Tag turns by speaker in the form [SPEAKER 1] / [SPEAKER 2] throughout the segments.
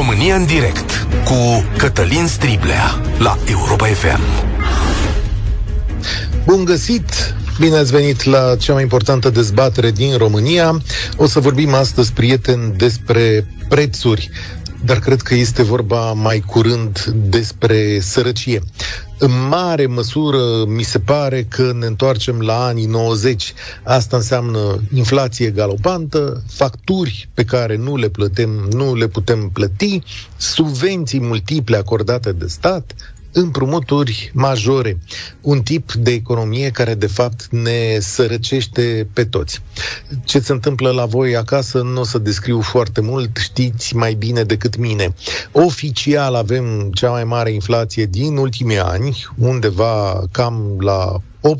[SPEAKER 1] România în direct cu Cătălin Striblea la Europa FM.
[SPEAKER 2] Bun găsit! Bine ați venit la cea mai importantă dezbatere din România. O să vorbim astăzi, prieteni, despre prețuri dar cred că este vorba mai curând despre sărăcie. În mare măsură, mi se pare că ne întoarcem la anii 90. Asta înseamnă inflație galopantă, facturi pe care nu le plătem, nu le putem plăti, subvenții multiple acordate de stat, împrumuturi majore. Un tip de economie care, de fapt, ne sărăcește pe toți. Ce se întâmplă la voi acasă nu o să descriu foarte mult, știți mai bine decât mine. Oficial avem cea mai mare inflație din ultimii ani, undeva cam la 8%,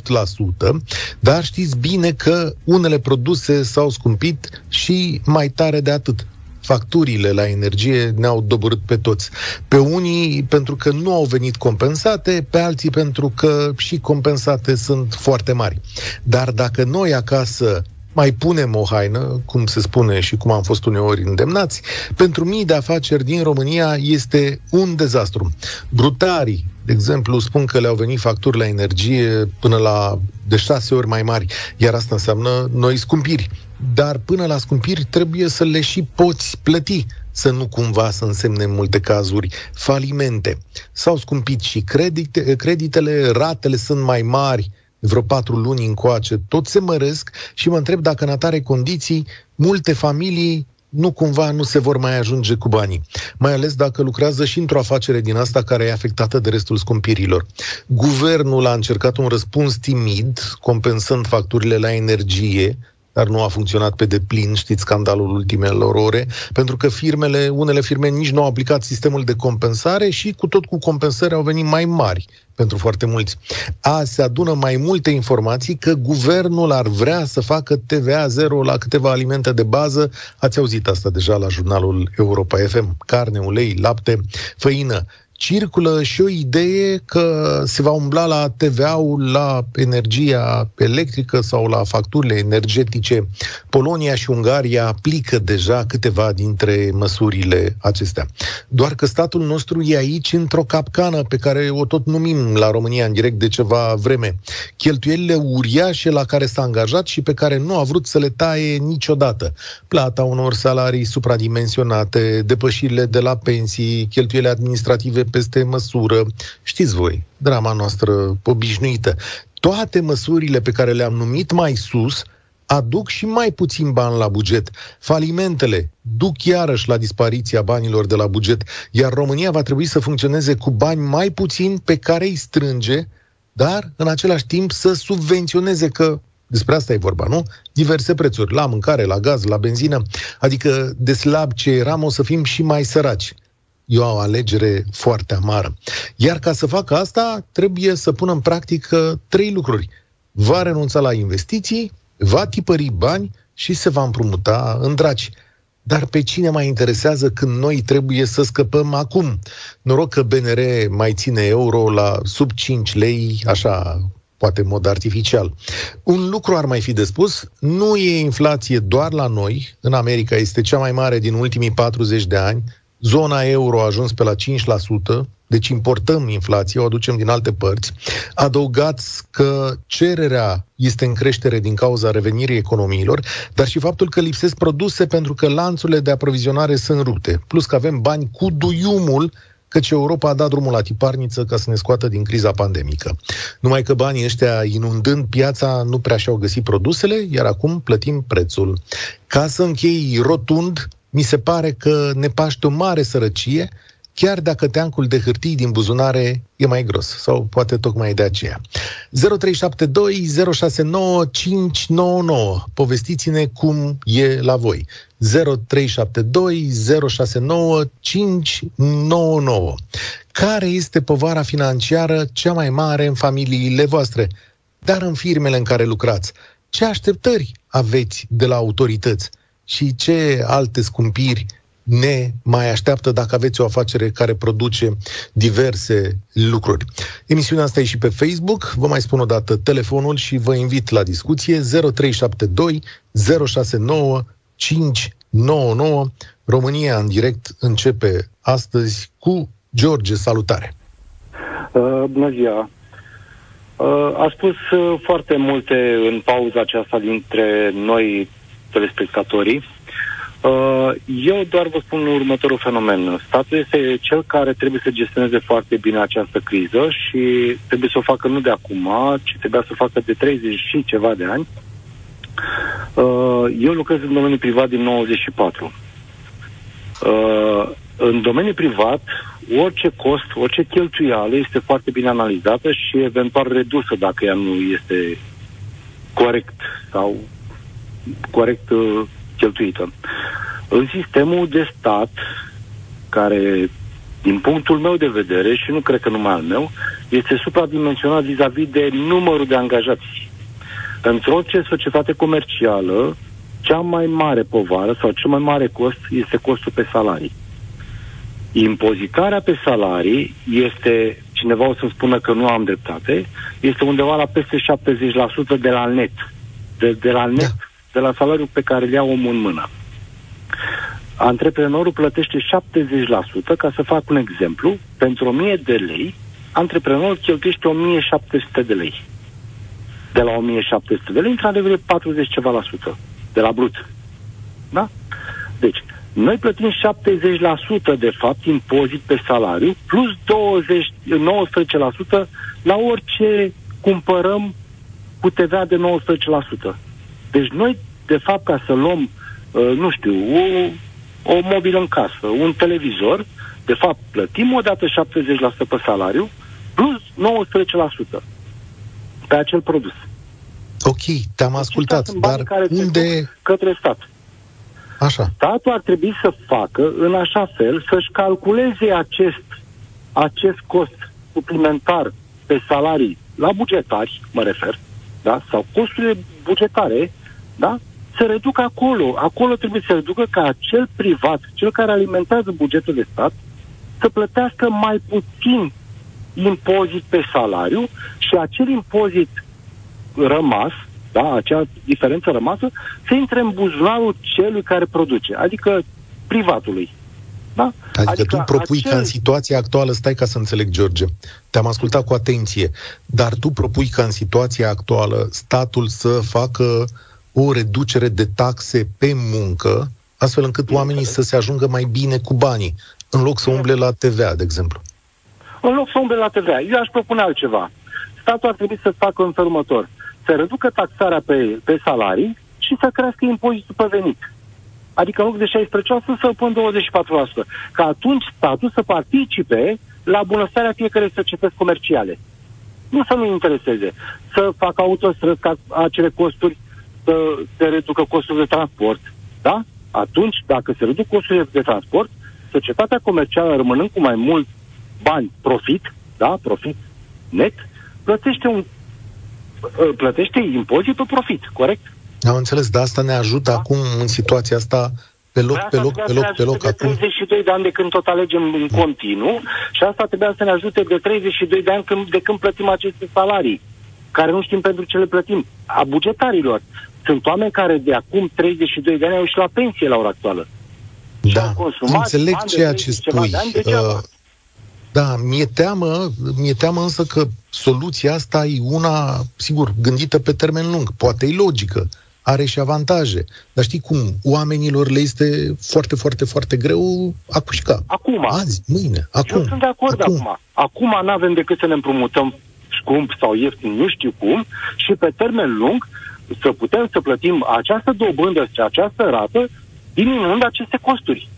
[SPEAKER 2] dar știți bine că unele produse s-au scumpit și mai tare de atât facturile la energie ne-au doborât pe toți. Pe unii pentru că nu au venit compensate, pe alții pentru că și compensate sunt foarte mari. Dar dacă noi acasă mai punem o haină, cum se spune și cum am fost uneori îndemnați, pentru mii de afaceri din România este un dezastru. Brutarii, de exemplu, spun că le-au venit facturi la energie până la de șase ori mai mari, iar asta înseamnă noi scumpiri. Dar până la scumpiri trebuie să le și poți plăti să nu cumva să însemne în multe cazuri falimente. S-au scumpit și credite, creditele, ratele sunt mai mari, vreo patru luni încoace, tot se măresc și mă întreb dacă în atare condiții multe familii nu cumva nu se vor mai ajunge cu banii. Mai ales dacă lucrează și într-o afacere din asta care e afectată de restul scumpirilor. Guvernul a încercat un răspuns timid, compensând facturile la energie, dar nu a funcționat pe deplin, știți scandalul ultimelor ore, pentru că firmele, unele firme nici nu au aplicat sistemul de compensare și cu tot cu compensări au venit mai mari pentru foarte mulți. A se adună mai multe informații că guvernul ar vrea să facă TVA zero la câteva alimente de bază. Ați auzit asta deja la jurnalul Europa FM. Carne, ulei, lapte, făină circulă și o idee că se va umbla la TVA-ul la energia electrică sau la facturile energetice. Polonia și Ungaria aplică deja câteva dintre măsurile acestea. Doar că statul nostru e aici într-o capcană pe care o tot numim la România în direct de ceva vreme. Cheltuielile uriașe la care s-a angajat și pe care nu a vrut să le taie niciodată. Plata unor salarii supradimensionate, depășirile de la pensii, cheltuielile administrative peste măsură. Știți voi, drama noastră obișnuită. Toate măsurile pe care le-am numit mai sus aduc și mai puțin bani la buget. Falimentele duc iarăși la dispariția banilor de la buget, iar România va trebui să funcționeze cu bani mai puțin pe care îi strânge, dar în același timp să subvenționeze că despre asta e vorba, nu? Diverse prețuri, la mâncare, la gaz, la benzină, adică de slab ce eram o să fim și mai săraci e o alegere foarte amară. Iar ca să facă asta, trebuie să pună în practică trei lucruri. Va renunța la investiții, va tipări bani și se va împrumuta în draci. Dar pe cine mai interesează când noi trebuie să scăpăm acum? Noroc că BNR mai ține euro la sub 5 lei, așa, poate în mod artificial. Un lucru ar mai fi de spus, nu e inflație doar la noi, în America este cea mai mare din ultimii 40 de ani, Zona euro a ajuns pe la 5%, deci importăm inflație, o aducem din alte părți. Adăugați că cererea este în creștere din cauza revenirii economiilor, dar și faptul că lipsesc produse pentru că lanțurile de aprovizionare sunt rupte. Plus că avem bani cu duiumul căci Europa a dat drumul la tiparniță ca să ne scoată din criza pandemică. Numai că banii ăștia, inundând piața, nu prea și-au găsit produsele, iar acum plătim prețul. Ca să închei rotund, mi se pare că ne paște o mare sărăcie, chiar dacă teancul de hârtii din buzunare e mai gros, sau poate tocmai de aceea. 0372 069 599. Povestiți-ne cum e la voi. 0372 069 599. Care este povara financiară cea mai mare în familiile voastre, dar în firmele în care lucrați? Ce așteptări aveți de la autorități? Și ce alte scumpiri ne mai așteaptă dacă aveți o afacere care produce diverse lucruri. Emisiunea asta e și pe Facebook, vă mai spun o dată telefonul și vă invit la discuție 0372 069 599. România în direct începe astăzi cu George. Salutare!
[SPEAKER 3] Uh, bună ziua! Uh, a spus uh, foarte multe în pauza aceasta dintre noi telespectatorii. Uh, eu doar vă spun următorul fenomen. Statul este cel care trebuie să gestioneze foarte bine această criză și trebuie să o facă nu de acum, ci trebuia să o facă de 30 și ceva de ani. Uh, eu lucrez în domeniul privat din 94. Uh, în domeniul privat, orice cost, orice cheltuială este foarte bine analizată și eventual redusă dacă ea nu este corect sau corect uh, cheltuită. În sistemul de stat, care, din punctul meu de vedere, și nu cred că numai al meu, este supradimensionat vis-a-vis de numărul de angajați. Într-o societate comercială, cea mai mare povară sau cel mai mare cost este costul pe salarii. Impozitarea pe salarii este, cineva o să spună că nu am dreptate, este undeva la peste 70% de la net. De, de la net, da. De la salariul pe care îl ia omul în mână. Antreprenorul plătește 70%, ca să fac un exemplu, pentru 1000 de lei, antreprenorul cheltuiește 1700 de lei. De la 1700 de lei, într-adevăr, 40 ceva la sută, de la brut. Da? Deci, noi plătim 70% de fapt impozit pe salariu, plus 20, 19% la orice cumpărăm cu TVA de 19%. Deci noi, de fapt, ca să luăm, uh, nu știu, o, o mobilă în casă, un televizor, de fapt, plătim o dată 70% pe salariu, plus 19% pe acel produs.
[SPEAKER 2] Ok, te-am deci ascultat, dar unde...
[SPEAKER 3] Către stat.
[SPEAKER 2] Așa.
[SPEAKER 3] Statul ar trebui să facă în așa fel să-și calculeze acest, acest cost suplimentar pe salarii la bugetari, mă refer, da? sau costurile bugetare, da? să reducă acolo. Acolo trebuie să reducă ca acel privat, cel care alimentează bugetul de stat, să plătească mai puțin impozit pe salariu și acel impozit rămas da, acea diferență rămasă, să intre în buzunarul celui care produce, adică privatului. Da?
[SPEAKER 2] Adică, adică tu propui acel... ca în situația actuală, stai ca să înțeleg, George, te-am ascultat cu atenție, dar tu propui ca în situația actuală statul să facă o reducere de taxe pe muncă, astfel încât oamenii să se ajungă mai bine cu banii, în loc să umble la TVA, de exemplu.
[SPEAKER 3] În loc să umble la TVA. Eu aș propune altceva. Statul ar trebui să facă în felul următor să reducă taxarea pe, pe salarii și să crească impozitul pe venit. Adică în loc de 16% să pun 24%. Ca atunci statul să participe la bunăstarea fiecărei societăți comerciale. Nu să nu intereseze. Să facă autostrăzi ca acele costuri, să se reducă costul de transport. Da? Atunci, dacă se reduc costurile de transport, societatea comercială rămânând cu mai mult bani profit, da, profit net, plătește un plătește impozit pe profit, corect?
[SPEAKER 2] Am înțeles, dar asta ne ajută da? acum în situația asta pe loc, pe loc, pe loc, pe loc.
[SPEAKER 3] De 32 de ani de când tot alegem în continuu și asta trebuia să ne ajute de 32 de ani când, de când plătim aceste salarii, care nu știm pentru ce le plătim, a bugetarilor. Sunt oameni care de acum 32 de ani au ieșit la pensie la ora actuală.
[SPEAKER 2] Da, înțeleg ceea ce spui. Uh, da, mi-e teamă, mi-e teamă însă că soluția asta e una, sigur, gândită pe termen lung. Poate e logică, are și avantaje. Dar știi cum? Oamenilor le este foarte, foarte, foarte greu acușca.
[SPEAKER 3] Acum.
[SPEAKER 2] Azi, mâine, acum. Eu
[SPEAKER 3] sunt de acord acum. Acum, acum nu avem decât să ne împrumutăm scump sau ieftin, nu știu cum, și pe termen lung să putem să plătim această dobândă și această rată diminuând aceste costuri.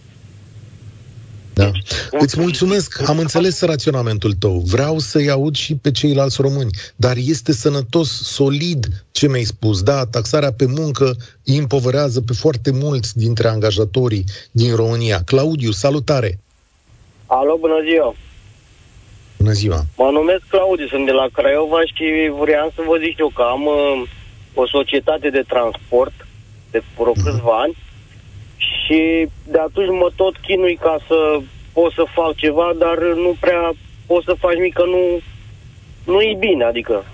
[SPEAKER 2] Da. Deci, Îți mulțumesc, am înțeles raționamentul tău. Vreau să-i aud și pe ceilalți români. Dar este sănătos, solid ce mi-ai spus. Da, taxarea pe muncă îi împovărează pe foarte mulți dintre angajatorii din România. Claudiu, salutare!
[SPEAKER 4] Alo, bună ziua!
[SPEAKER 2] Bună ziua!
[SPEAKER 4] Mă numesc Claudiu, sunt de la Craiova și vreau să vă zic eu că am uh, o societate de transport de vreo uh-huh. câțiva ani și de atunci mă tot chinui ca să pot să fac ceva, dar nu prea pot să faci nimic, că nu, nu e bine, adică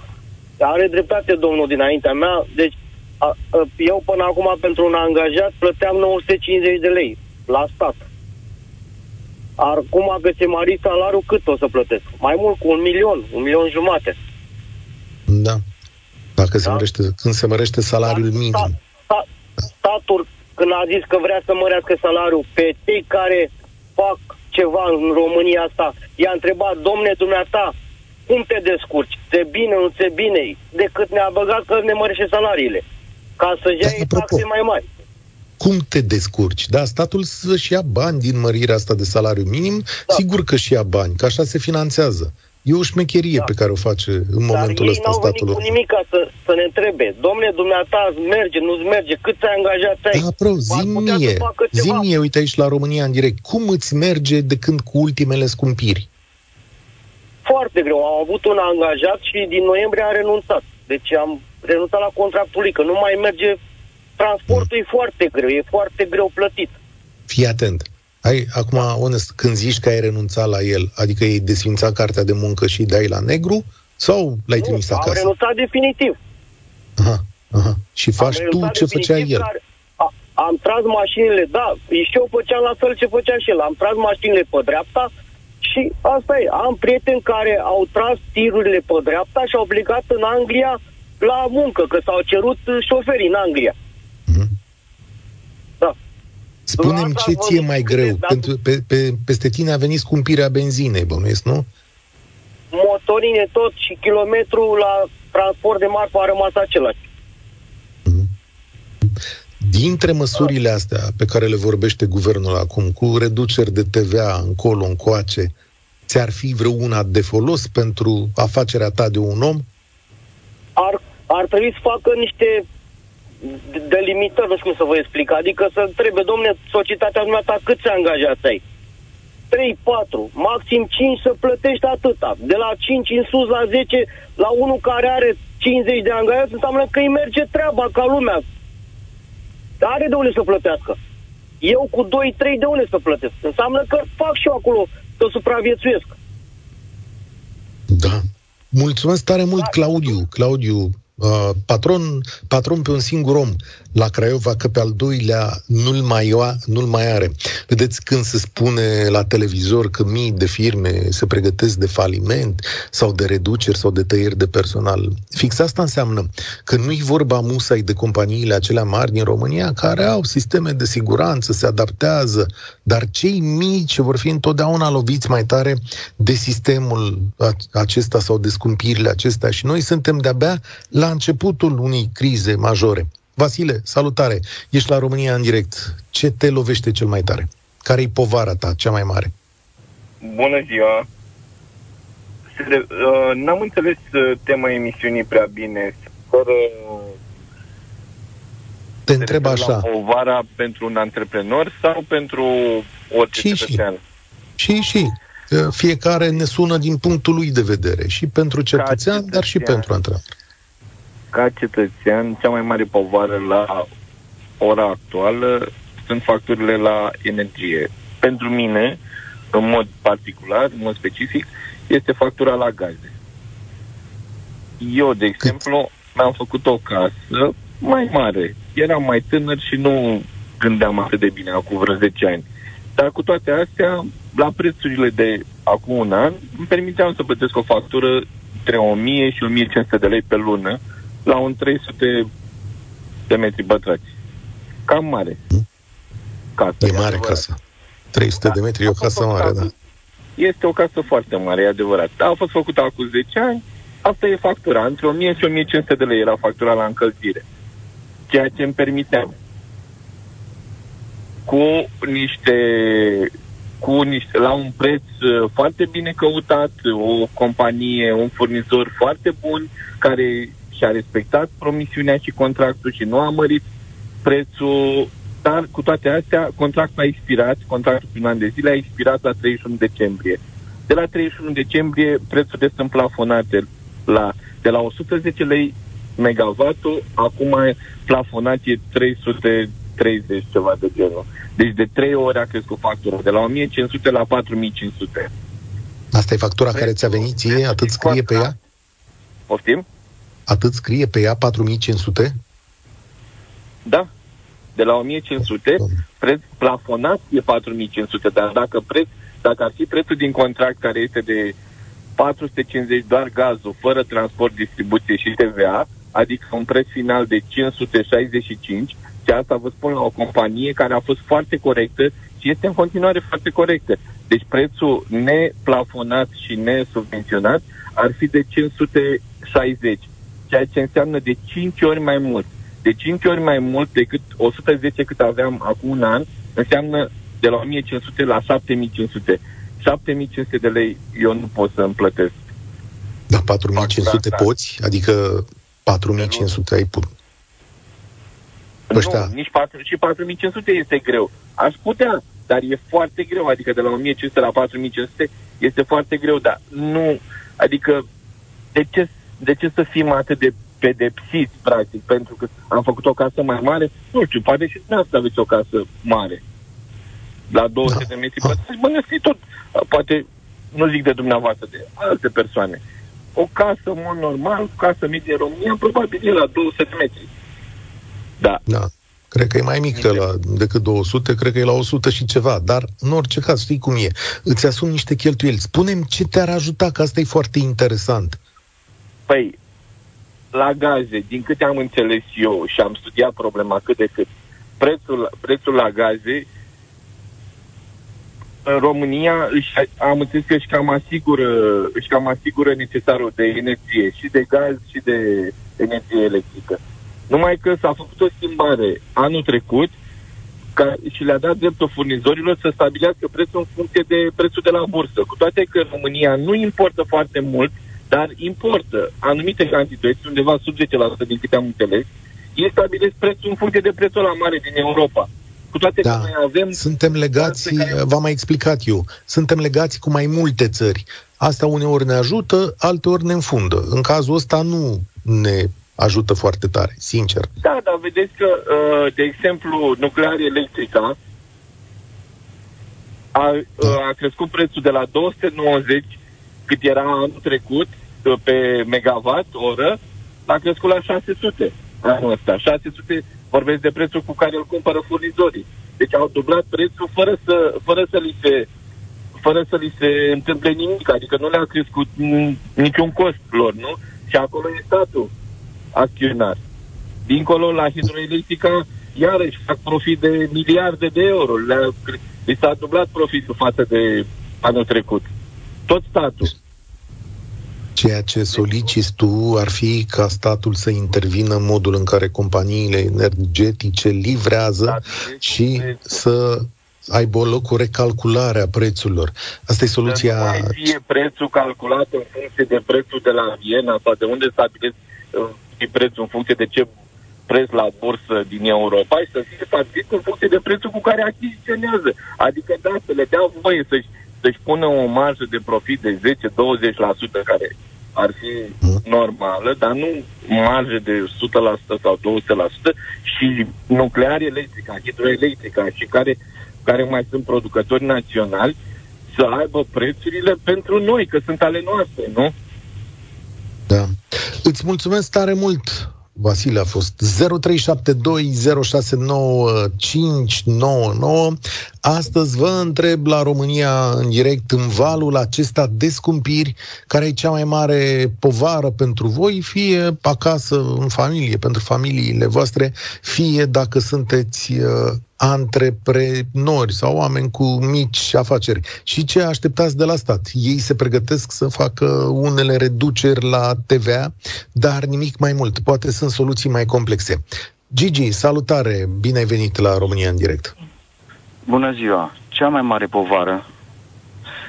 [SPEAKER 4] are dreptate domnul dinaintea mea, deci a, eu până acum pentru un angajat plăteam 950 de lei la stat. Acum că se mari salariul, cât o să plătesc? Mai mult cu un milion, un milion jumate.
[SPEAKER 2] Da. Dacă da? se mărește, când se mărește salariul da, minim. Stat,
[SPEAKER 4] stat, statul, când a zis că vrea să mărească salariul pe cei care fac ceva în România asta, i-a întrebat, domne, dumneata, cum te descurci? Te bine, nu te bine? Decât ne-a băgat că ne mărește salariile. Ca să-și ia da, taxe mai mari
[SPEAKER 2] cum te descurci? Da, statul să-și ia bani din mărirea asta de salariu minim, da. sigur că și ia bani, că așa se finanțează. E o șmecherie da. pe care o face în Dar momentul ăsta statul.
[SPEAKER 4] Dar cu nimic ca să, să ne întrebe. Domne, dumneata, merge, nu-ți merge, cât ai angajat ai?
[SPEAKER 2] Da, pro, zi mie, zi mie, uite aici la România în direct, cum îți merge de când cu ultimele scumpiri?
[SPEAKER 4] Foarte greu. Am avut un angajat și din noiembrie a renunțat. Deci am renunțat la contractul lui, că nu mai merge transportul mm. e foarte greu, e foarte greu plătit.
[SPEAKER 2] Fii atent. Ai, acum, onest, când zici că ai renunțat la el, adică ai desfințat cartea de muncă și dai la negru sau l-ai trimis acasă?
[SPEAKER 4] am renunțat definitiv.
[SPEAKER 2] Aha, aha. Și faci tu ce făcea el?
[SPEAKER 4] Care, a, am tras mașinile, da, și eu făceam la fel ce făcea și el. Am tras mașinile pe dreapta și asta e. Am prieteni care au tras tirurile pe dreapta și au plecat în Anglia la muncă, că s-au cerut șoferii în Anglia.
[SPEAKER 2] Spunem ce ție mai greu. Pentru, pe, pe, peste tine a venit scumpirea benzinei, bănuiesc, nu?
[SPEAKER 4] Motorine tot și kilometru la transport de marfă a rămas același. Mhm.
[SPEAKER 2] Dintre măsurile astea pe care le vorbește guvernul acum, cu reduceri de TVA încolo, încoace, ți-ar fi vreuna de folos pentru afacerea ta de un om?
[SPEAKER 4] Ar, ar trebui să facă niște de limitări, nu știu cum să vă explic. Adică să întrebe, domne, societatea dumneata câți angajați ai? 3, 4, maxim 5 să plătești atâta. De la 5 în sus la 10, la unul care are 50 de angajați, înseamnă că îi merge treaba ca lumea. Are de unde să plătească. Eu cu 2-3 de unde să plătesc. Înseamnă că fac și eu acolo să supraviețuiesc.
[SPEAKER 2] Da. Mulțumesc tare mult, da. Claudiu. Claudiu, Uh, patron, patron pe un singur om la Craiova, că pe al doilea nu-l mai, nu-l mai are. Vedeți când se spune la televizor că mii de firme se pregătesc de faliment sau de reduceri sau de tăieri de personal. Fix asta înseamnă că nu-i vorba musai de companiile acelea mari din România care au sisteme de siguranță, se adaptează, dar cei mici vor fi întotdeauna loviți mai tare de sistemul acesta sau de scumpirile acestea și noi suntem de-abia la la începutul unei crize majore. Vasile, salutare! Ești la România în direct. Ce te lovește cel mai tare? Care-i povara ta cea mai mare?
[SPEAKER 5] Bună ziua! Uh, n-am înțeles uh, tema emisiunii prea bine. Fără
[SPEAKER 2] te întreb așa.
[SPEAKER 5] Povara pentru un antreprenor sau pentru orice și, cetățean?
[SPEAKER 2] Și, și, și. Uh, fiecare ne sună din punctul lui de vedere. Și pentru cetățean, cetățean. dar și pentru antreprenor
[SPEAKER 5] ca cetățean, cea mai mare povară la ora actuală sunt facturile la energie. Pentru mine, în mod particular, în mod specific, este factura la gaze. Eu, de exemplu, mi-am făcut o casă mai mare. Eram mai tânăr și nu gândeam atât de bine acum vreo 10 ani. Dar cu toate astea, la prețurile de acum un an, îmi permiteam să plătesc o factură între 1000 și 1500 de lei pe lună, la un 300 de metri pătrați. Cam mare.
[SPEAKER 2] Casă, e mare adevărat. casă. 300 da. de metri e o casă mare, da.
[SPEAKER 5] Este o casă foarte mare, e adevărat. Da, a fost făcută acum 10 ani, asta e factura. Între 1000 și 1500 de lei era factura la încălzire. Ceea ce îmi permiteam cu niște cu niște, la un preț uh, foarte bine căutat, o companie, un furnizor foarte bun, care și-a respectat promisiunea și contractul și nu a mărit prețul, dar cu toate astea, contractul a expirat, contractul prin an de zile a expirat la 31 decembrie. De la 31 decembrie, prețurile sunt plafonate la, de la 110 lei megawattul, acum plafonat e 330 ceva de genul. Deci de 3 ori a crescut factura, de la 1500 la 4500.
[SPEAKER 2] Asta e factura care ți-a venit ție? Atât scrie pe ea?
[SPEAKER 5] Poftim?
[SPEAKER 2] Atât scrie pe ea 4500?
[SPEAKER 5] Da, de la 1500, preț plafonat e 4500, dar dacă preț, dacă ar fi prețul din contract care este de 450 doar gazul, fără transport, distribuție și TVA, adică un preț final de 565, și asta vă spun la o companie care a fost foarte corectă și este în continuare foarte corectă. Deci prețul neplafonat și nesubvenționat ar fi de 560, ceea ce înseamnă de 5 ori mai mult. De 5 ori mai mult decât 110 cât aveam acum un an, înseamnă de la 1500 la 7500. 7500 de lei eu nu pot să îmi plătesc.
[SPEAKER 2] Da, 4500 poți? Adică 4500 ai put.
[SPEAKER 5] Nu, nici 4, și 4500 este greu. Aș putea, dar e foarte greu. Adică de la 1500 la 4500 este foarte greu, dar nu... Adică de ce, de ce să fim atât de pedepsiți, practic, pentru că am făcut o casă mai mare? Nu știu, poate și dumneavoastră aveți o casă mare. La 200 da. de metri pătrați, bănesc tot. Poate, nu zic de dumneavoastră, de alte persoane. O casă, în mod normal, casă medie în România, probabil e la 200 de metri. Da.
[SPEAKER 2] da. Cred că e mai mic la, decât 200, cred că e la 100 și ceva, dar în orice caz, știi cum e, îți asumi niște cheltuieli. Spunem ce te-ar ajuta, că asta e foarte interesant.
[SPEAKER 5] Păi, la gaze, din câte am înțeles eu și am studiat problema cât de cât, prețul, prețul la gaze în România își, am înțeles că își cam, asigură, își cam asigură necesarul de energie și de gaz și de energie electrică. Numai că s-a făcut o schimbare anul trecut ca, și le-a dat dreptul furnizorilor să stabilească prețul în funcție de prețul de la bursă. Cu toate că România nu importă foarte mult, dar importă anumite cantități, undeva sub 10% din câte am înțeles, ei stabilesc prețul în funcție de prețul la mare din Europa. Cu toate da. că noi avem...
[SPEAKER 2] Suntem legați, care... v-am mai explicat eu, suntem legați cu mai multe țări. Asta uneori ne ajută, alteori ne înfundă. În cazul ăsta nu ne ajută foarte tare, sincer.
[SPEAKER 5] Da, dar vedeți că, uh, de exemplu, nuclear electrica a, da. a crescut prețul de la 290, cât era anul trecut, uh, pe megawatt oră, a crescut la 600 anul ăsta. 600 vorbesc de prețul cu care îl cumpără furnizorii. Deci au dublat prețul fără să, fără să li se fără să li se întâmple nimic, adică nu le-a crescut niciun cost lor, nu? Și acolo e statul acționar. Dincolo, la hidroelectrica, iarăși fac profit de miliarde de euro. Le-a, li s-a dublat profitul față de anul trecut. Tot statul.
[SPEAKER 2] Ceea ce soliciți tu ar fi ca statul să intervină în modul în care companiile energetice livrează da, și să aibă loc o recalculare a prețurilor. Asta e soluția... Să
[SPEAKER 5] nu mai fie prețul calculat în funcție de prețul de la Viena sau de unde stabilesc uh, prețul în funcție de ce preț la bursă din Europa și să fie stabilit în funcție de prețul cu care achiziționează. Adică da, să le dea voie să-și să-și pună o marjă de profit de 10-20% care ar fi normală, dar nu marjă de 100% sau 200% și nuclear electrica, hidroelectrica și care, care mai sunt producători naționali să aibă prețurile pentru noi, că sunt ale noastre, nu?
[SPEAKER 2] Da. Îți mulțumesc tare mult, Vasile a fost 0372069599. Astăzi vă întreb la România în direct în valul acesta de scumpiri, care e cea mai mare povară pentru voi, fie acasă, în familie, pentru familiile voastre, fie dacă sunteți uh, antreprenori sau oameni cu mici afaceri. Și ce așteptați de la stat? Ei se pregătesc să facă unele reduceri la TVA, dar nimic mai mult. Poate sunt soluții mai complexe. Gigi, salutare! Bine ai venit la România în direct.
[SPEAKER 6] Bună ziua! Cea mai mare povară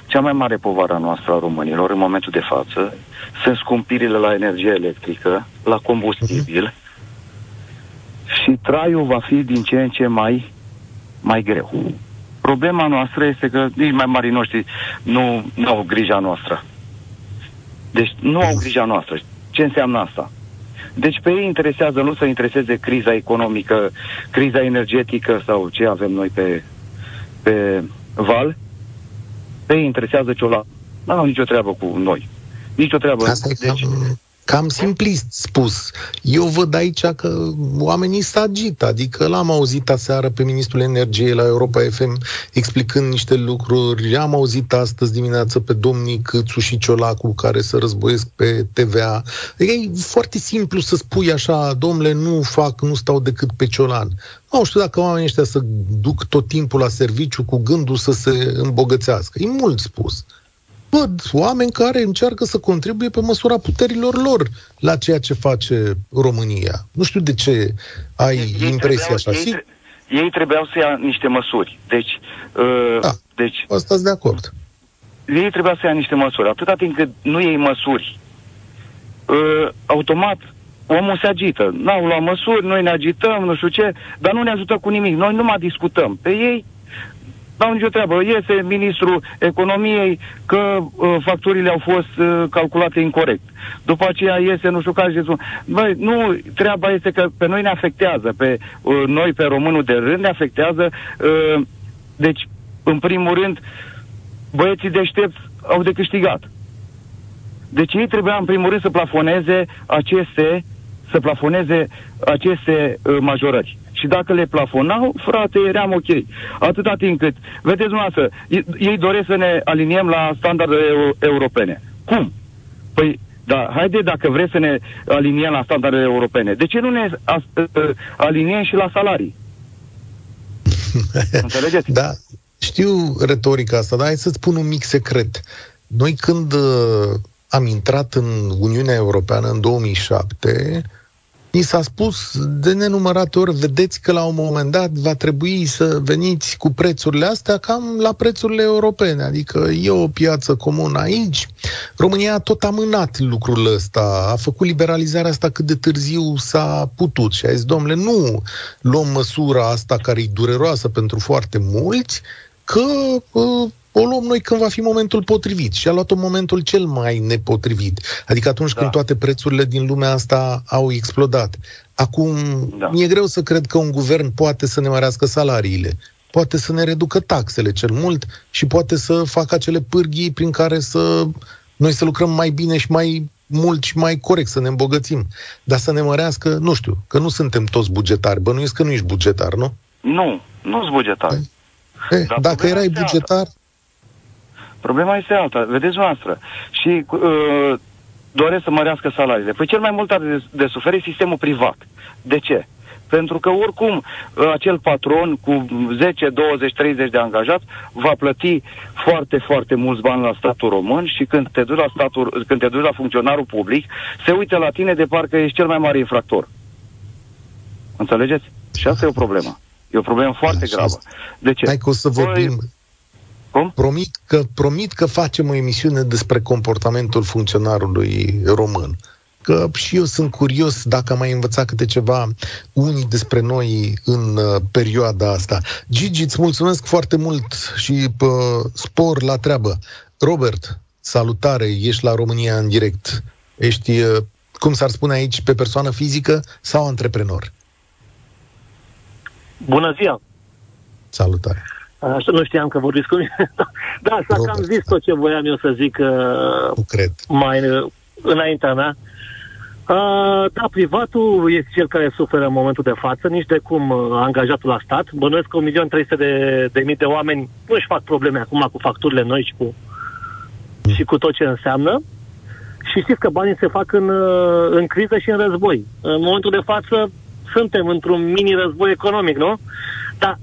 [SPEAKER 6] cea mai mare povară a noastră a românilor în momentul de față sunt scumpirile la energie electrică, la combustibil uh-huh. și traiul va fi din ce în ce mai mai greu. Problema noastră este că nici mai mari noștri nu, nu au grija noastră. Deci nu au grija noastră. Ce înseamnă asta? Deci pe ei interesează nu să intereseze criza economică, criza energetică sau ce avem noi pe, pe val. Pe ei interesează ce o la... Nu au nicio treabă cu noi. Nici o treabă.
[SPEAKER 2] Asta e deci... cam, Cam simplist spus. Eu văd aici că oamenii se agită, adică l-am auzit aseară pe Ministrul Energiei la Europa FM explicând niște lucruri, am auzit astăzi dimineață pe domnii Câțu și Ciolacu care să războiesc pe TVA. Adică e foarte simplu să spui așa, domnule, nu fac, nu stau decât pe ciolan. Nu știu dacă oamenii ăștia să duc tot timpul la serviciu cu gândul să se îmbogățească. E mult spus văd oameni care încearcă să contribuie pe măsura puterilor lor la ceea ce face România. Nu știu de ce ai ei impresia
[SPEAKER 6] trebuiau,
[SPEAKER 2] așa.
[SPEAKER 6] Ei, ei trebuiau să ia niște măsuri. Deci, uh,
[SPEAKER 2] da,
[SPEAKER 6] deci
[SPEAKER 2] asta de acord.
[SPEAKER 6] Ei trebuiau să ia niște măsuri. Atâta timp cât nu iei măsuri, uh, automat omul se agită. N-au luat măsuri, noi ne agităm, nu știu ce, dar nu ne ajută cu nimic. Noi nu mai discutăm. Pe ei n-au nicio treabă. Iese ministrul economiei că uh, facturile au fost uh, calculate incorrect. După aceea iese nu știu care și Băi, nu, treaba este că pe noi ne afectează, pe uh, noi, pe românul de rând, ne afectează. Uh, deci, în primul rând, băieții deștepți au de câștigat. Deci ei trebuia în primul rând să plafoneze aceste să plafoneze aceste uh, majorări. Și dacă le plafonau, frate, eram ok. Atâta timp cât, vedeți dumneavoastră, ei doresc să ne aliniem la standardele europene. Cum? Păi, da, haide dacă vreți să ne aliniem la standardele europene. De ce nu ne aliniem și la salarii?
[SPEAKER 2] Înțelegeți? Da, știu retorica asta, dar hai să-ți spun un mic secret. Noi când uh, am intrat în Uniunea Europeană în 2007, Ni s-a spus de nenumărate ori, vedeți că la un moment dat va trebui să veniți cu prețurile astea cam la prețurile europene, adică e o piață comună aici. România a tot amânat lucrul ăsta, a făcut liberalizarea asta cât de târziu s-a putut. Și a zis, domnule, nu luăm măsura asta care e dureroasă pentru foarte mulți, că uh, o luăm noi când va fi momentul potrivit și a luat-o momentul cel mai nepotrivit. Adică atunci da. când toate prețurile din lumea asta au explodat. Acum, da. mi-e greu să cred că un guvern poate să ne mărească salariile, poate să ne reducă taxele cel mult și poate să facă acele pârghii prin care să noi să lucrăm mai bine și mai mult și mai corect, să ne îmbogățim. Dar să ne mărească, nu știu, că nu suntem toți bugetari. Bănuiesc că nu ești bugetar, nu?
[SPEAKER 6] Nu, nu sunt bugetar.
[SPEAKER 2] Eh, dacă erai bugetar,
[SPEAKER 6] Problema este alta. Vedeți noastră. Și uh, doresc să mărească salariile. Păi cel mai mult are de, de suferit sistemul privat. De ce? Pentru că oricum uh, acel patron cu 10, 20, 30 de angajați va plăti foarte, foarte mulți bani la statul român și când te duci la, statul, când te duci la funcționarul public, se uită la tine de parcă ești cel mai mare infractor. Înțelegeți? Și asta e o problemă. E o problemă foarte Așa gravă. De ce?
[SPEAKER 2] Hai că o să vorbim, păi,
[SPEAKER 6] cum?
[SPEAKER 2] Promit că, promit că facem o emisiune despre comportamentul funcționarului român. Că și eu sunt curios dacă am mai învățat câte ceva unii despre noi în uh, perioada asta. Gigi, îți mulțumesc foarte mult și uh, spor la treabă. Robert, salutare, ești la România în direct. Ești, uh, cum s-ar spune aici, pe persoană fizică sau antreprenor?
[SPEAKER 7] Bună ziua!
[SPEAKER 2] Salutare!
[SPEAKER 7] Așa nu știam că vorbiți cu mine. da, s-a cam zis tot ce voiam eu să zic uh,
[SPEAKER 2] nu cred.
[SPEAKER 7] mai uh, înaintea mea. Uh, da, privatul este cel care suferă în momentul de față, nici de cum uh, angajatul la stat. Bănuiesc că 1.300.000 de, de mii de oameni nu își fac probleme acum cu facturile noi și cu, mm. și cu tot ce înseamnă. Și știți că banii se fac în, uh, în criză și în război. În momentul de față suntem într-un mini-război economic, nu? Dar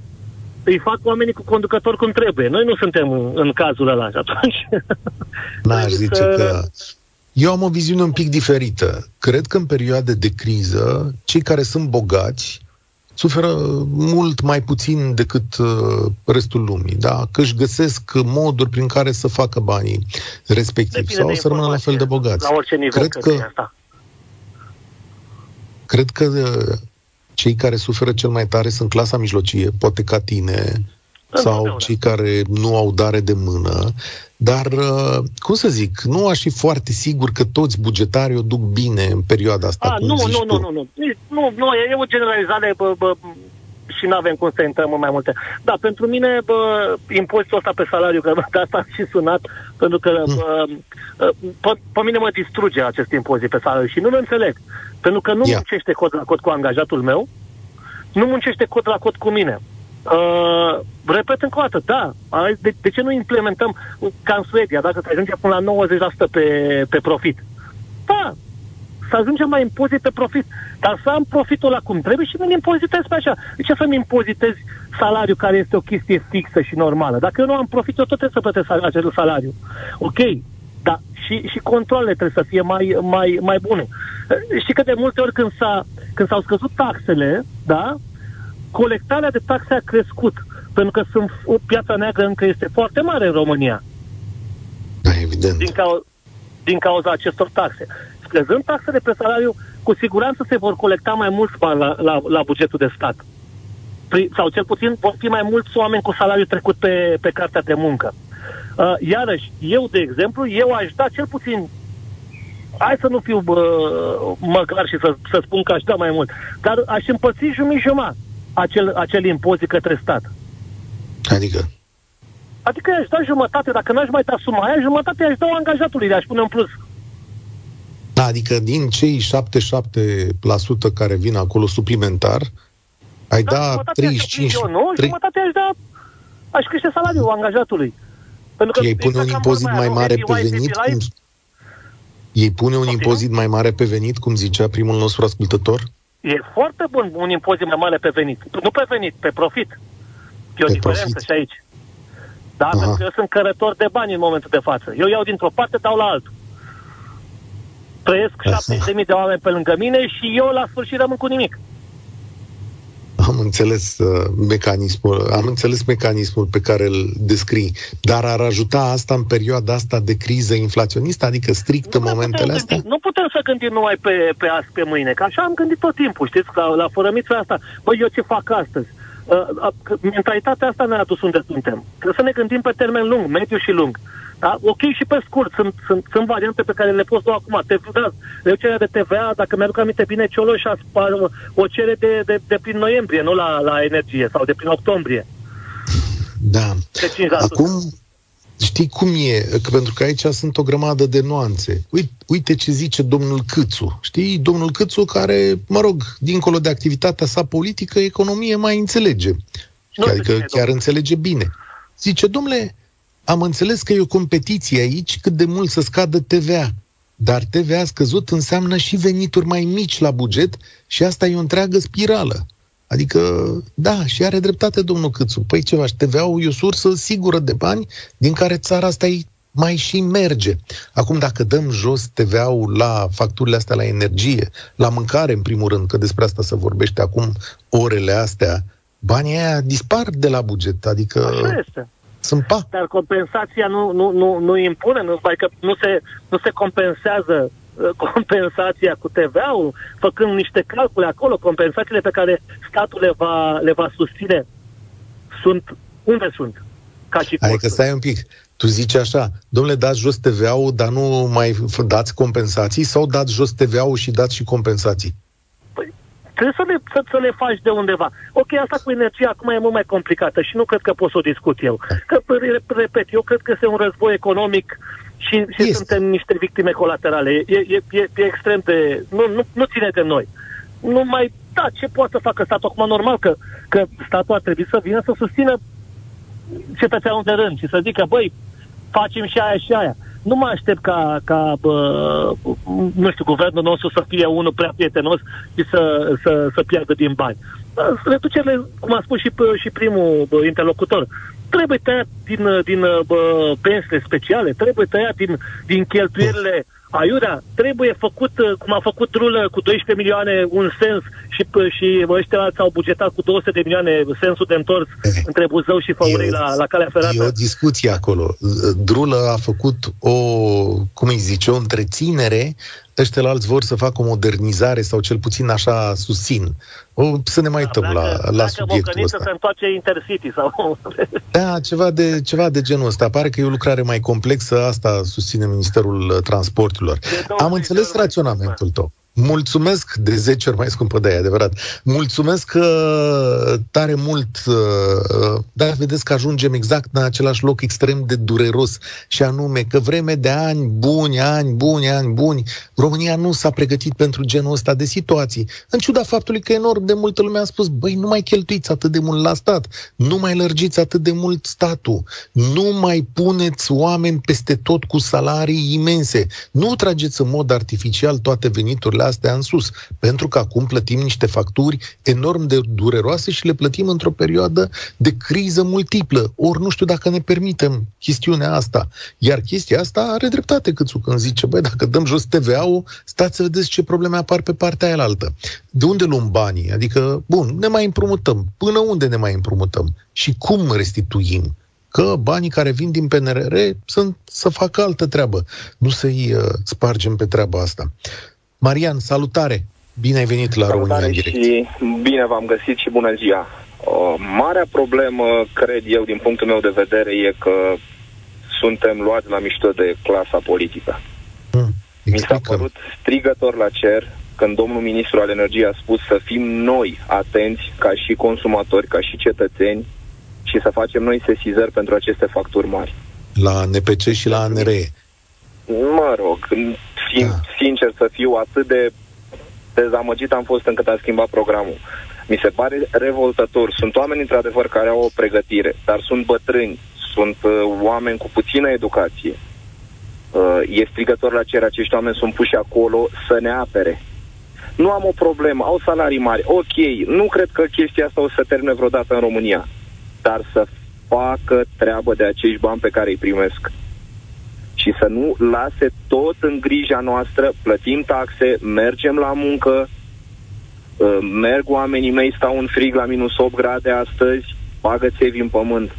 [SPEAKER 7] îi fac oamenii cu conducători cum trebuie. Noi nu suntem în cazul ăla și atunci...
[SPEAKER 2] N-aș zice că... Eu am o viziune un pic diferită. Cred că în perioade de criză, cei care sunt bogați suferă mult mai puțin decât uh, restul lumii, da? Că își găsesc moduri prin care să facă banii respectiv sau să rămână la fel de bogați.
[SPEAKER 7] La orice nivel cred că, asta.
[SPEAKER 2] Cred că cei care suferă cel mai tare sunt clasa mijlocie, poate ca tine, sau cei care nu au dare de mână, dar, uh, cum să zic, nu aș fi foarte sigur că toți bugetarii o duc bine în perioada asta.
[SPEAKER 7] A, nu, nu, nu, nu, nu, nu, nu, e o generalizare bă, bă, și nu avem cum să intrăm în mai multe. Da, pentru mine, bă, impozitul ăsta pe salariu, că de asta am și sunat, pentru că mm. bă, pe, pe mine mă distruge acest impozit pe salariu și nu-l înțeleg. Pentru că nu yeah. muncește cod la cod cu angajatul meu, nu muncește cod la cod cu mine. Uh, repet încă o dată, da, de, de ce nu implementăm ca în Suedia, dacă se ajunge până la 90% pe, pe profit? Da, să ajungem la impozit pe profit. Dar să am profitul la cum trebuie și nu-mi impozitez pe așa. De ce să-mi impozitez salariul care este o chestie fixă și normală? Dacă eu nu am profit, eu tot trebuie să plătesc acel salariu. Ok, da, și, și controlele trebuie să fie mai, mai, mai bune. Și că de multe ori când, s-a, când s-au scăzut taxele, da, colectarea de taxe a crescut. Pentru că sunt, piața neagră încă este foarte mare în România.
[SPEAKER 2] Da, evident.
[SPEAKER 7] Din, cau- din cauza acestor taxe scăzând taxele pe salariu, cu siguranță se vor colecta mai mulți bani la, la, la bugetul de stat. Sau cel puțin vor fi mai mulți oameni cu salariu trecut pe, pe cartea de muncă. Uh, iarăși, eu, de exemplu, eu aș da cel puțin hai să nu fiu bă, măcar și să, să spun că aș da mai mult, dar aș împărți jumătate acel, acel impozit către stat.
[SPEAKER 2] Adică?
[SPEAKER 7] Adică aș da jumătate, dacă n-aș mai da suma aia, jumătate aș da angajatului, aș pune în plus.
[SPEAKER 2] Da, adică din cei 77% care vin acolo suplimentar, ai da, da 35...
[SPEAKER 7] Eu, nu, 3... jumătate aș da, aș crește salariul angajatului.
[SPEAKER 2] Pentru că ei pune un impozit mai mare pe venit, cum... Ei pune un impozit mai mare pe venit, cum zicea primul nostru ascultător?
[SPEAKER 7] E foarte bun un impozit mai mare pe venit. Nu pe venit, pe profit. E o pe diferență profit. și aici. Da, Aha. pentru că eu sunt cărător de bani în momentul de față. Eu iau dintr-o parte, dau la altul. Trăiesc 70.000 de oameni pe lângă mine și eu la sfârșit rămân cu nimic.
[SPEAKER 2] Am înțeles uh, mecanismul, am înțeles mecanismul pe care îl descrii, dar ar ajuta asta în perioada asta de criză inflaționistă, adică strict nu în momentele astea?
[SPEAKER 7] Gândi, nu putem să gândim numai pe, pe azi, pe mâine, că așa am gândit tot timpul, știți, la, la fărămița asta. Băi, eu ce fac astăzi? Uh, uh, mentalitatea asta ne-a adus unde suntem. Trebuie să ne gândim pe termen lung, mediu și lung. Da? Ok și pe scurt, sunt, sunt, sunt variante pe care le poți lua acum. Te, da, reducerea de TVA, dacă mi-aduc aminte bine, Cioloș a o cere de, de, de prin noiembrie, nu la, la energie, sau de prin octombrie.
[SPEAKER 2] Da. Acum, știi cum e? Că pentru că aici sunt o grămadă de nuanțe. Uite, uite ce zice domnul Câțu. Știi? Domnul Câțu care, mă rog, dincolo de activitatea sa politică, economie mai înțelege. Nu adică chiar domnul. înțelege bine. Zice, domnule, am înțeles că e o competiție aici cât de mult să scadă TVA. Dar TVA scăzut înseamnă și venituri mai mici la buget și asta e o întreagă spirală. Adică, da, și are dreptate domnul Câțu. Păi ceva, TVA-ul e o sursă sigură de bani din care țara asta e mai și merge. Acum, dacă dăm jos TVA-ul la facturile astea la energie, la mâncare, în primul rând, că despre asta se vorbește acum orele astea, banii aia dispar de la buget. Adică...
[SPEAKER 7] Așa este.
[SPEAKER 2] Sunt pa.
[SPEAKER 7] Dar compensația nu, nu, nu, nu impune, nu, adică nu, se, nu se compensează uh, compensația cu TVA-ul, făcând niște calcule acolo, compensațiile pe care statul le va, le va susține sunt unde sunt?
[SPEAKER 2] Ca și adică stai un pic, tu zici așa, domnule, dați jos TVA-ul, dar nu mai dați compensații sau dați jos TVA-ul și dați și compensații?
[SPEAKER 7] Trebuie să le, să, să le faci de undeva. Ok, asta cu energia acum e mult mai complicată și nu cred că pot să o discut eu. Că, repet, eu cred că este un război economic și, și este. suntem niște victime colaterale. E, e, e, e extrem de... Nu, nu, nu ține de noi. Nu mai... Da, ce poate să facă statul acum? Normal că, că statul ar trebui să vină să susțină cetățeanul de rând și să zică, băi, facem și aia și aia nu mă aștept ca, ca bă, nu știu, guvernul nostru să fie unul prea prietenos și să, să, să piardă din bani. Reducerile, cum a spus și, și primul bă, interlocutor, trebuie tăiat din, din bă, pensiile speciale, trebuie tăiat din, din cheltuielile Aiurea trebuie făcut, uh, cum a făcut rulă cu 12 milioane un sens și, și ăștia alții au bugetat cu 200 de milioane sensul de întors e, eh. între Buzău și Făurei la, la calea ferată.
[SPEAKER 2] E o discuție acolo. Drulă a făcut o, cum îi zice, o întreținere ăștia alți vor să facă o modernizare sau cel puțin așa susțin. O, să ne mai uităm da, la, la subiectul ăsta.
[SPEAKER 7] se întoarce Intercity sau...
[SPEAKER 2] Da, ceva de, ceva de genul ăsta. Pare că e o lucrare mai complexă, asta susține Ministerul Transporturilor. Am înțeles raționamentul tău. Mulțumesc de 10 ori mai scumpă de aia, adevărat. Mulțumesc uh, tare mult, uh, uh, dar vedeți că ajungem exact în același loc extrem de dureros și anume că vreme de ani buni, ani buni, ani buni, România nu s-a pregătit pentru genul ăsta de situații. În ciuda faptului că enorm de multă lume a spus, băi, nu mai cheltuiți atât de mult la stat, nu mai lărgiți atât de mult statul, nu mai puneți oameni peste tot cu salarii imense, nu trageți în mod artificial toate veniturile astea în sus, pentru că acum plătim niște facturi enorm de dureroase și le plătim într-o perioadă de criză multiplă. Ori nu știu dacă ne permitem chestiunea asta. Iar chestia asta are dreptate Câțu când zice, băi, dacă dăm jos TVA-ul, stați să vedeți ce probleme apar pe partea aia altă. De unde luăm banii? Adică, bun, ne mai împrumutăm. Până unde ne mai împrumutăm? Și cum restituim? că banii care vin din PNRR sunt să facă altă treabă, nu să-i uh, spargem pe treaba asta. Marian, salutare! Bine ai venit la salutare România în direct.
[SPEAKER 8] și bine v-am găsit și bună ziua! O marea problemă, cred eu, din punctul meu de vedere, e că suntem luați la mișto de clasa politică. Hmm, Mi s-a părut strigător la cer când domnul ministru al energiei a spus să fim noi atenți ca și consumatori, ca și cetățeni și să facem noi sesizări pentru aceste facturi mari.
[SPEAKER 2] La NPC și la ANRE.
[SPEAKER 8] Mă rog, sin- da. sincer să fiu, atât de dezamăgit am fost încât a schimbat programul. Mi se pare revoltător. Sunt oameni, într-adevăr, care au o pregătire, dar sunt bătrâni, sunt uh, oameni cu puțină educație. Uh, e strigător la cer, acești oameni sunt puși acolo să ne apere. Nu am o problemă, au salarii mari, ok, nu cred că chestia asta o să termine vreodată în România, dar să facă treabă de acești bani pe care îi primesc și să nu lase tot în grija noastră, plătim taxe, mergem la muncă, uh, merg oamenii mei, stau în frig la minus 8 grade astăzi, bagă țevi în pământ,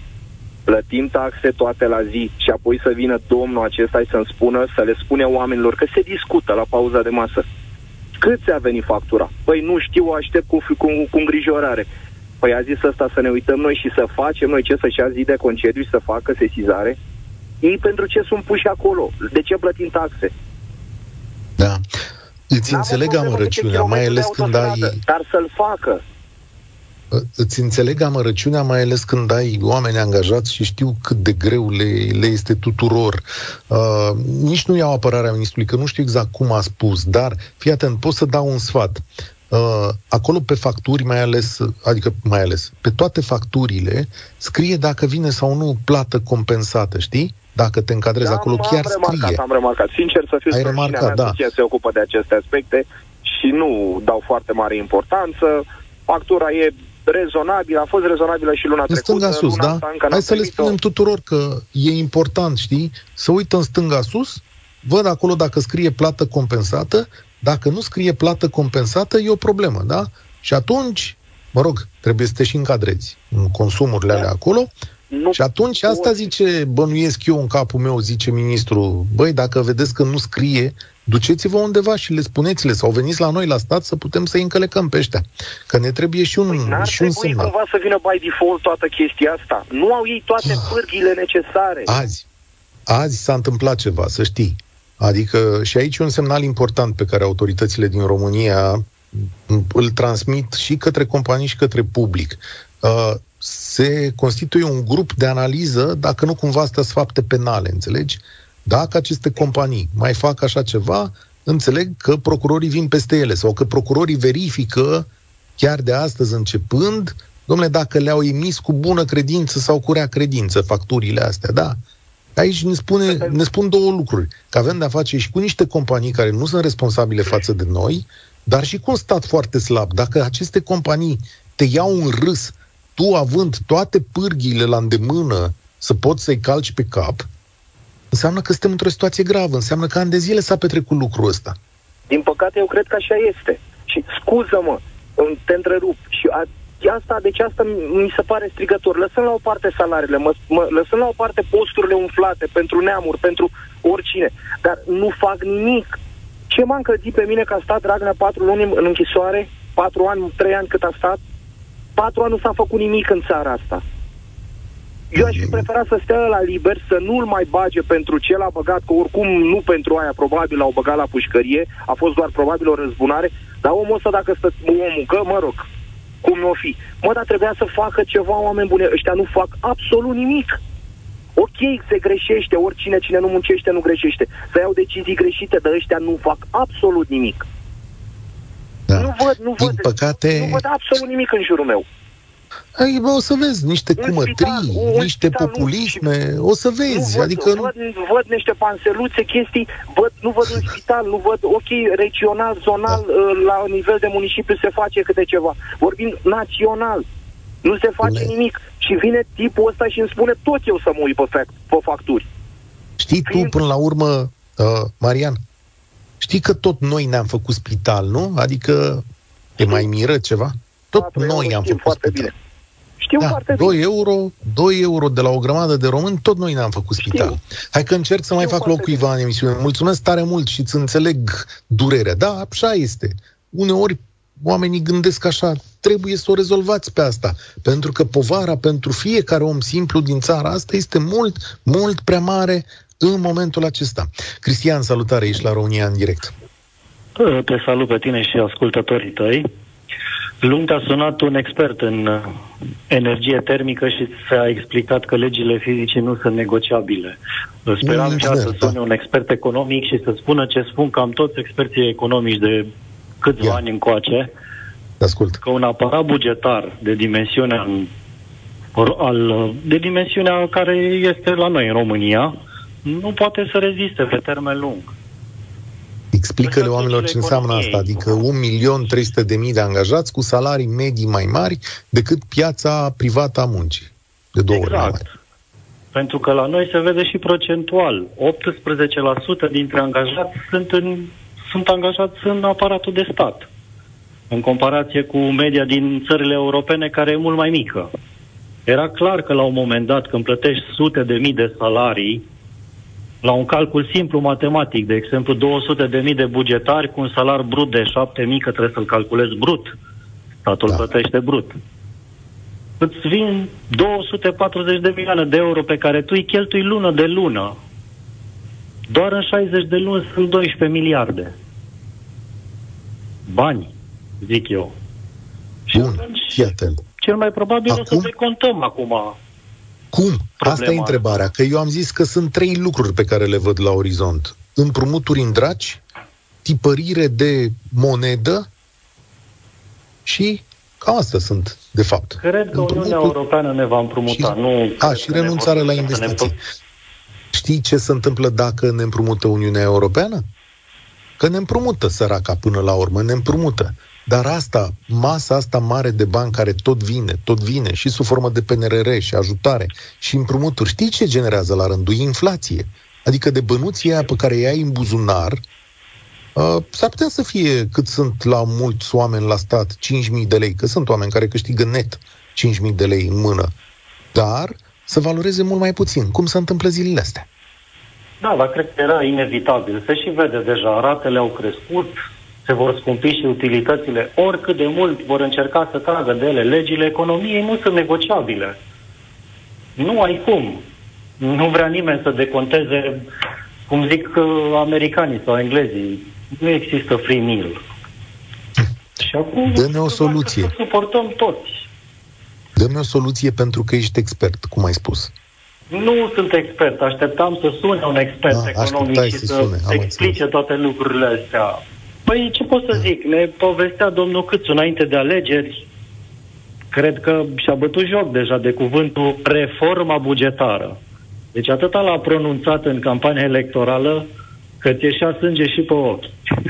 [SPEAKER 8] plătim taxe toate la zi și apoi să vină domnul acesta și să-mi spună, să le spune oamenilor că se discută la pauza de masă. Cât ți-a venit factura? Păi nu știu, o aștept cu, cu, cu îngrijorare. Păi a zis ăsta să ne uităm noi și să facem noi ce să-și ia zi de concediu și să facă sesizare. Ei pentru ce sunt puși acolo? De ce plătim taxe?
[SPEAKER 2] Da. Îți N-am înțeleg amărăciunea, mai ales când ai...
[SPEAKER 8] Dar să-l facă.
[SPEAKER 2] Îți înțeleg amărăciunea, mai ales când ai oameni angajați și știu cât de greu le, le este tuturor. Uh, nici nu iau apărarea ministrului, că nu știu exact cum a spus, dar fii atent, pot să dau un sfat. Uh, acolo pe facturi, mai ales, adică mai ales, pe toate facturile, scrie dacă vine sau nu plată compensată, știi? Dacă te încadrezi
[SPEAKER 8] da,
[SPEAKER 2] acolo, chiar
[SPEAKER 8] am remarcat,
[SPEAKER 2] scrie.
[SPEAKER 8] Am remarcat, sincer să fiu,
[SPEAKER 2] Ai remarcat, da.
[SPEAKER 8] se ocupă de aceste aspecte și nu dau foarte mare importanță. Factura e rezonabilă, a fost rezonabilă și luna în trecută.
[SPEAKER 2] stânga sus,
[SPEAKER 8] luna
[SPEAKER 2] da?
[SPEAKER 8] Asta
[SPEAKER 2] Hai să le spunem tuturor că e important, știi? Să uită în stânga sus, văd acolo dacă scrie plată compensată, dacă nu scrie plată compensată, e o problemă, da? Și atunci, mă rog, trebuie să te și încadrezi în consumurile alea acolo, nu și atunci asta zice, bănuiesc eu în capul meu, zice ministrul, băi, dacă vedeți că nu scrie, duceți-vă undeva și le spuneți-le sau veniți la noi la stat să putem să-i încălecăm pe ăștia. Că ne trebuie și un,
[SPEAKER 8] păi
[SPEAKER 2] și un semnal.
[SPEAKER 8] cumva să vină by default toată chestia asta. Nu au ei toate ah. pârghile necesare.
[SPEAKER 2] Azi, azi s-a întâmplat ceva, să știi. Adică și aici un semnal important pe care autoritățile din România îl transmit și către companii și către public. Uh, se constituie un grup de analiză dacă nu cumva astea sunt fapte penale, înțelegi? Dacă aceste companii mai fac așa ceva, înțeleg că procurorii vin peste ele sau că procurorii verifică chiar de astăzi începând, domnule, dacă le-au emis cu bună credință sau cu rea credință facturile astea, da? Aici ne, spune, ne spun două lucruri. Că avem de-a face și cu niște companii care nu sunt responsabile față de noi, dar și cu un stat foarte slab. Dacă aceste companii te iau în râs, tu având toate pârghiile la îndemână să poți să-i calci pe cap, înseamnă că suntem într-o situație gravă. Înseamnă că ani de zile s-a petrecut lucrul ăsta.
[SPEAKER 8] Din păcate, eu cred că așa este. Și scuză-mă, te întrerup. Și a, asta, deci asta mi se pare strigător. Lăsăm la o parte salariile, mă, mă, lăsăm la o parte posturile umflate pentru neamuri, pentru oricine, dar nu fac nimic. Ce m-a încălzit pe mine că a stat Dragnea patru luni în închisoare, patru ani, trei ani cât a stat? Patru ani nu s-a făcut nimic în țara asta. Eu aș fi preferat să stea la liber, să nu-l mai bage pentru ce l-a băgat, că oricum nu pentru aia, probabil l-au băgat la pușcărie, a fost doar probabil o răzbunare, dar omul ăsta dacă stă omul, că mă rog, cum nu o fi. Mă, dar trebuia să facă ceva, oameni bune, ăștia nu fac absolut nimic. Ok, se greșește, oricine cine nu muncește nu greșește. Să iau decizii greșite, dar ăștia nu fac absolut nimic.
[SPEAKER 2] Da.
[SPEAKER 8] Nu văd, nu
[SPEAKER 2] Din
[SPEAKER 8] văd,
[SPEAKER 2] păcate...
[SPEAKER 8] nu văd absolut nimic în jurul meu.
[SPEAKER 2] Ai, bă, o să vezi niște
[SPEAKER 8] Un
[SPEAKER 2] cumătrii,
[SPEAKER 8] spital, un
[SPEAKER 2] niște
[SPEAKER 8] spital, nu,
[SPEAKER 2] populisme, o să vezi,
[SPEAKER 8] nu văd,
[SPEAKER 2] adică nu...
[SPEAKER 8] văd, văd niște panseluțe, chestii, văd, nu văd un spital, nu văd, ok, regional, zonal,
[SPEAKER 2] Da.
[SPEAKER 8] uh, la nivel de municipiu se face câte ceva. Vorbim național, nu se face
[SPEAKER 2] Dom'le.
[SPEAKER 8] nimic. Și vine tipul ăsta și îmi spune tot eu să mă uit pe, fact, pe facturi.
[SPEAKER 2] Știi tu,
[SPEAKER 8] Fiind-
[SPEAKER 2] până la urmă, uh, Marian, știi că tot noi ne-am făcut spital, nu? Adică te mai miră ceva? Tot
[SPEAKER 8] Patru
[SPEAKER 2] noi
[SPEAKER 8] euro
[SPEAKER 2] am
[SPEAKER 8] știm
[SPEAKER 2] făcut
[SPEAKER 8] foarte
[SPEAKER 2] spital.
[SPEAKER 8] bine. Știu
[SPEAKER 2] Da,
[SPEAKER 8] foarte bine.
[SPEAKER 2] 2 euro, 2 euro de la o grămadă de români, tot noi ne-am făcut
[SPEAKER 8] Știu.
[SPEAKER 2] spital. Hai că încerc să mai
[SPEAKER 8] Știu
[SPEAKER 2] fac
[SPEAKER 8] foarte
[SPEAKER 2] loc cuiva în emisiune. Mulțumesc tare mult și îți înțeleg durerea. Da, așa este. Uneori oamenii gândesc așa, trebuie să o rezolvați pe asta, pentru că povara pentru fiecare om simplu din țara asta este mult, mult prea mare în momentul acesta. Cristian, salutare, ești la România în direct.
[SPEAKER 7] Te salut pe tine și ascultătorii tăi. Luni te-a sunat un expert în uh, energie termică și ți-a explicat că legile fizice nu sunt negociabile. Speram
[SPEAKER 2] Un
[SPEAKER 7] și să
[SPEAKER 2] inginer, da.
[SPEAKER 7] sune un expert economic și să spună ce spun cam toți experții economici de câțiva
[SPEAKER 2] Ia.
[SPEAKER 7] ani încoace,
[SPEAKER 2] Te ascult.
[SPEAKER 7] că un aparat bugetar de dimensiunea al, de dimensiunea care este la noi în România nu poate să reziste pe termen lung.
[SPEAKER 2] Explică-le
[SPEAKER 7] Așa
[SPEAKER 2] oamenilor ce
[SPEAKER 7] legile
[SPEAKER 2] înseamnă
[SPEAKER 7] economiei.
[SPEAKER 2] asta, adică 1.300.000 de angajați cu salarii medii mai mari decât piața privată a muncii. De două ori mai mari.
[SPEAKER 7] Exact. Pentru că la noi se vede și procentual. 18% dintre angajați sunt, în, sunt angajați în aparatul de stat. În comparație cu media din țările europene, care e mult mai mică. Era clar că la un moment dat, când plătești sute de mii de salarii, la un calcul simplu matematic, de exemplu 200 de mii de bugetari cu un salar brut de 7 mii, că trebuie să-l calculezi brut, statul
[SPEAKER 2] Da.
[SPEAKER 7] da. plătește brut îți vin 240 de milioane de euro pe care tu îi cheltui lună de lună. Doar în 60 de luni sunt 12 miliarde. Bani, zic eu. Și
[SPEAKER 2] Bun,
[SPEAKER 7] atunci,
[SPEAKER 2] fii atent.
[SPEAKER 7] cel mai probabil o
[SPEAKER 2] Acum?
[SPEAKER 7] să decontăm acum.
[SPEAKER 2] Cum? Asta e
[SPEAKER 7] Problema
[SPEAKER 2] întrebarea. Că eu am zis că sunt trei lucruri pe care le văd la orizont. Împrumuturi în draci, tipărire de monedă și cam astea sunt, de fapt.
[SPEAKER 7] Cred că Uniunea Europeană ne va împrumuta.
[SPEAKER 2] și-
[SPEAKER 7] nu
[SPEAKER 2] A,
[SPEAKER 7] cred
[SPEAKER 2] și
[SPEAKER 7] că ne
[SPEAKER 2] renunțare
[SPEAKER 7] vor-
[SPEAKER 2] la
[SPEAKER 7] să ne
[SPEAKER 2] investiții. Știi ce se întâmplă dacă ne împrumută Uniunea Europeană? Că ne împrumută săraca până la urmă, ne împrumută. Dar asta, masa asta mare de bani care tot vine, tot vine și sub formă de PNRR și ajutare și împrumuturi, știi ce generează la rândul? Inflație. Adică de bănuții aia pe care îi ai în buzunar, uh, s-ar putea să fie cât sunt la mulți oameni la stat, 5.000 de lei, că sunt oameni care câștigă net 5.000 de lei în mână, dar să valoreze mult mai puțin. Cum se întâmplă zilele astea?
[SPEAKER 7] Da, dar cred că era inevitabil. Se și vede deja, ratele au crescut, se vor scumpi și utilitățile. Oricât de mult vor încerca să tragă de ele, legile economiei nu sunt negociabile. Nu ai cum. Nu vrea nimeni să deconteze, cum zic uh, americanii sau englezii. Nu există free meal. Și acum
[SPEAKER 2] Dă-ne o soluție.
[SPEAKER 7] Să suportăm toți.
[SPEAKER 2] Dă-mi o soluție pentru că ești expert, cum ai spus.
[SPEAKER 7] Nu sunt expert, așteptam să sune un expert
[SPEAKER 2] Da,
[SPEAKER 7] economic
[SPEAKER 2] așteptai
[SPEAKER 7] și
[SPEAKER 2] să
[SPEAKER 7] să
[SPEAKER 2] sune, am
[SPEAKER 7] explice
[SPEAKER 2] înțeles.
[SPEAKER 7] toate lucrurile astea. Păi ce pot să zic? Ne povestea domnul Câțu înainte de alegeri, cred că și-a bătut joc deja de cuvântul reforma bugetară. Deci atâta l-a pronunțat în campania electorală că ți ieșea sânge și pe ochi,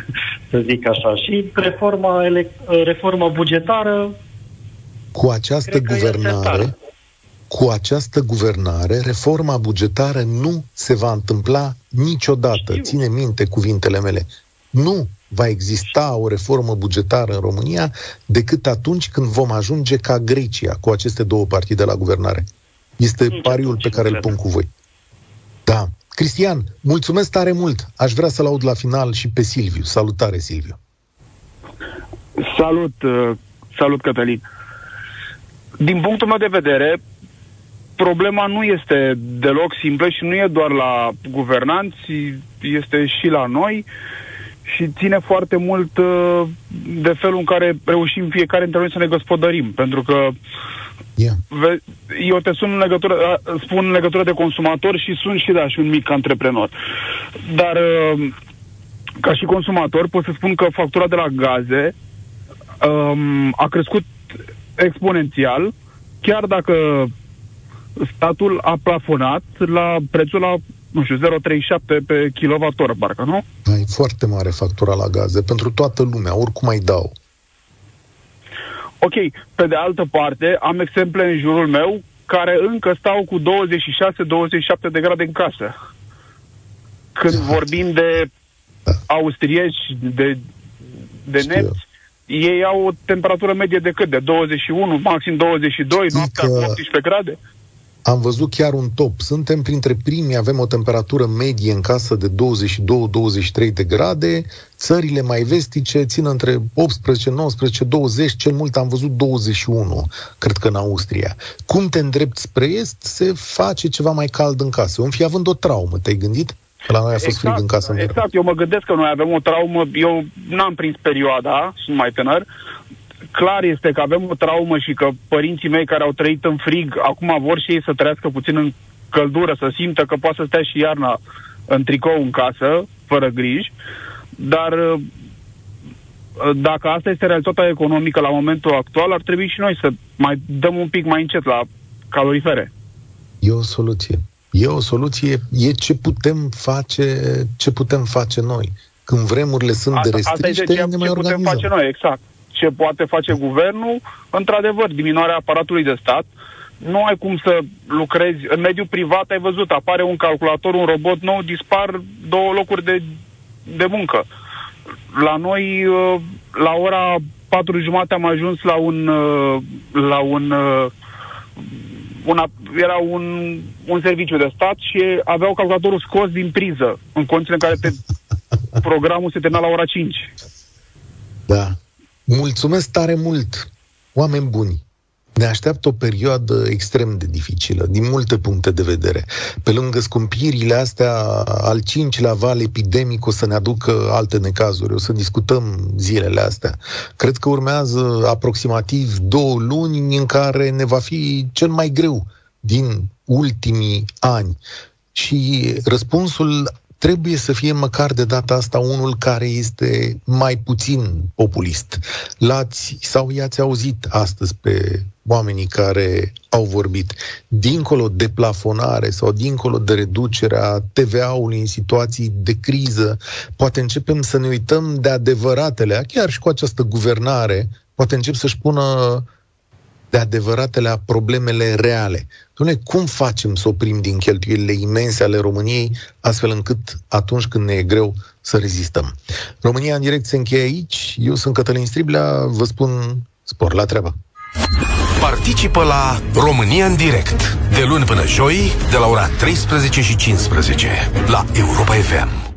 [SPEAKER 7] să zic așa. Și reforma, ele- reforma bugetară
[SPEAKER 2] Cu această
[SPEAKER 7] Cred că este
[SPEAKER 2] guvernare,
[SPEAKER 7] tare.
[SPEAKER 2] cu această guvernare, reforma bugetară nu se va întâmpla niciodată.
[SPEAKER 7] Știu.
[SPEAKER 2] Ține minte cuvintele mele. Nu va exista o reformă bugetară în România decât atunci când vom ajunge ca Grecia cu aceste două partide la guvernare. Este
[SPEAKER 7] Nici
[SPEAKER 2] pariul
[SPEAKER 7] atunci
[SPEAKER 2] pe care
[SPEAKER 7] nu
[SPEAKER 2] îl
[SPEAKER 7] cred.
[SPEAKER 2] pun cu voi. Da. Cristian, mulțumesc tare mult. Aș vrea să-l aud la final și pe Silviu. Salutare, Silviu.
[SPEAKER 9] Salut, uh, salut Cătălin. Din punctul meu de vedere, problema nu este deloc simplă și nu e doar la guvernanți, este și la noi și ține foarte mult uh, de felul în care reușim fiecare dintre noi să ne gospodărim. Pentru că
[SPEAKER 2] Yeah.
[SPEAKER 9] Eu te sun în legătură, uh, spun în legătură de consumator și sunt și da, și un mic antreprenor. Dar uh, ca și consumator pot să spun că factura de la gaze um, a crescut exponențial, chiar dacă statul a plafonat la prețul la, nu știu, 0,37 pe kilowattoră, parcă, nu?
[SPEAKER 2] Ai foarte mare factura la gaze pentru toată lumea, oricum ai dau.
[SPEAKER 9] Ok, pe de altă parte, am exemple în jurul meu care încă stau cu 26-27 de grade în casă. Când vorbim de da. austrieci, de, de nemți, ei au o temperatură medie de cât? De 21, maxim 22, noaptea cu 18 grade?
[SPEAKER 2] Am văzut chiar un top. Suntem printre primii, avem o temperatură medie în casă de 22-23 de grade. Țările mai vestice țin între 18, 19, 20, cel mult am văzut 21, cred că în Austria. Cum te îndrepti spre est, se face ceva mai cald în casă. Om fi având o traumă, te-ai gândit? Că la noi a fost exact, frig în casă.
[SPEAKER 9] Exact, eu mă gândesc că noi avem o traumă, eu n-am prins perioada, sunt mai tânăr, clar este că avem o traumă și că părinții mei care au trăit în frig, acum vor și ei să trăiască puțin în căldură, să simtă că poate să stea și iarna în tricou în casă, fără griji, dar uh, dacă asta este realitatea economică la momentul actual, ar trebui și noi să mai dăm un pic mai încet la calorifere.
[SPEAKER 2] E o soluție. E o soluție, e ce putem face, ce putem face noi. Când vremurile sunt asta, de restriște, asta
[SPEAKER 9] e de ce,
[SPEAKER 2] ne mai
[SPEAKER 9] ce putem face noi, exact ce poate face guvernul, într-adevăr, diminuarea aparatului de stat. Nu ai cum să lucrezi în mediul privat, ai văzut, apare un calculator, un robot nou, dispar două locuri de, de muncă. La noi, uh, la ora patru jumate am ajuns la un, uh, la un uh, una, era un, un serviciu de stat și aveau calculatorul scos din priză, în condițiile în care te, programul se termina la ora 5.
[SPEAKER 2] Da. Mulțumesc tare mult, oameni buni. Ne așteaptă o perioadă extrem de dificilă, din multe puncte de vedere. Pe lângă scumpirile astea, al cincilea val epidemic o să ne aducă alte necazuri. O să discutăm zilele astea. Cred că urmează aproximativ două luni în care ne va fi cel mai greu din ultimii ani. Și răspunsul trebuie să fie măcar de data asta unul care este mai puțin populist. L-ați sau i-ați auzit astăzi pe oamenii care au vorbit. Dincolo de plafonare sau dincolo de reducerea TVA-ului în situații de criză, poate începem să ne uităm de adevăratele, chiar și cu această guvernare, poate încep să-și pună de adevăratele problemele reale. Dom'le, cum facem să oprim din cheltuielile imense ale României, astfel încât atunci când ne e greu să rezistăm? România în direct se încheie aici. Eu sunt Cătălin Striblea, vă spun spor la treabă.
[SPEAKER 1] Participă la România în direct, de luni până joi, de la ora 13 și 15, la Europa FM.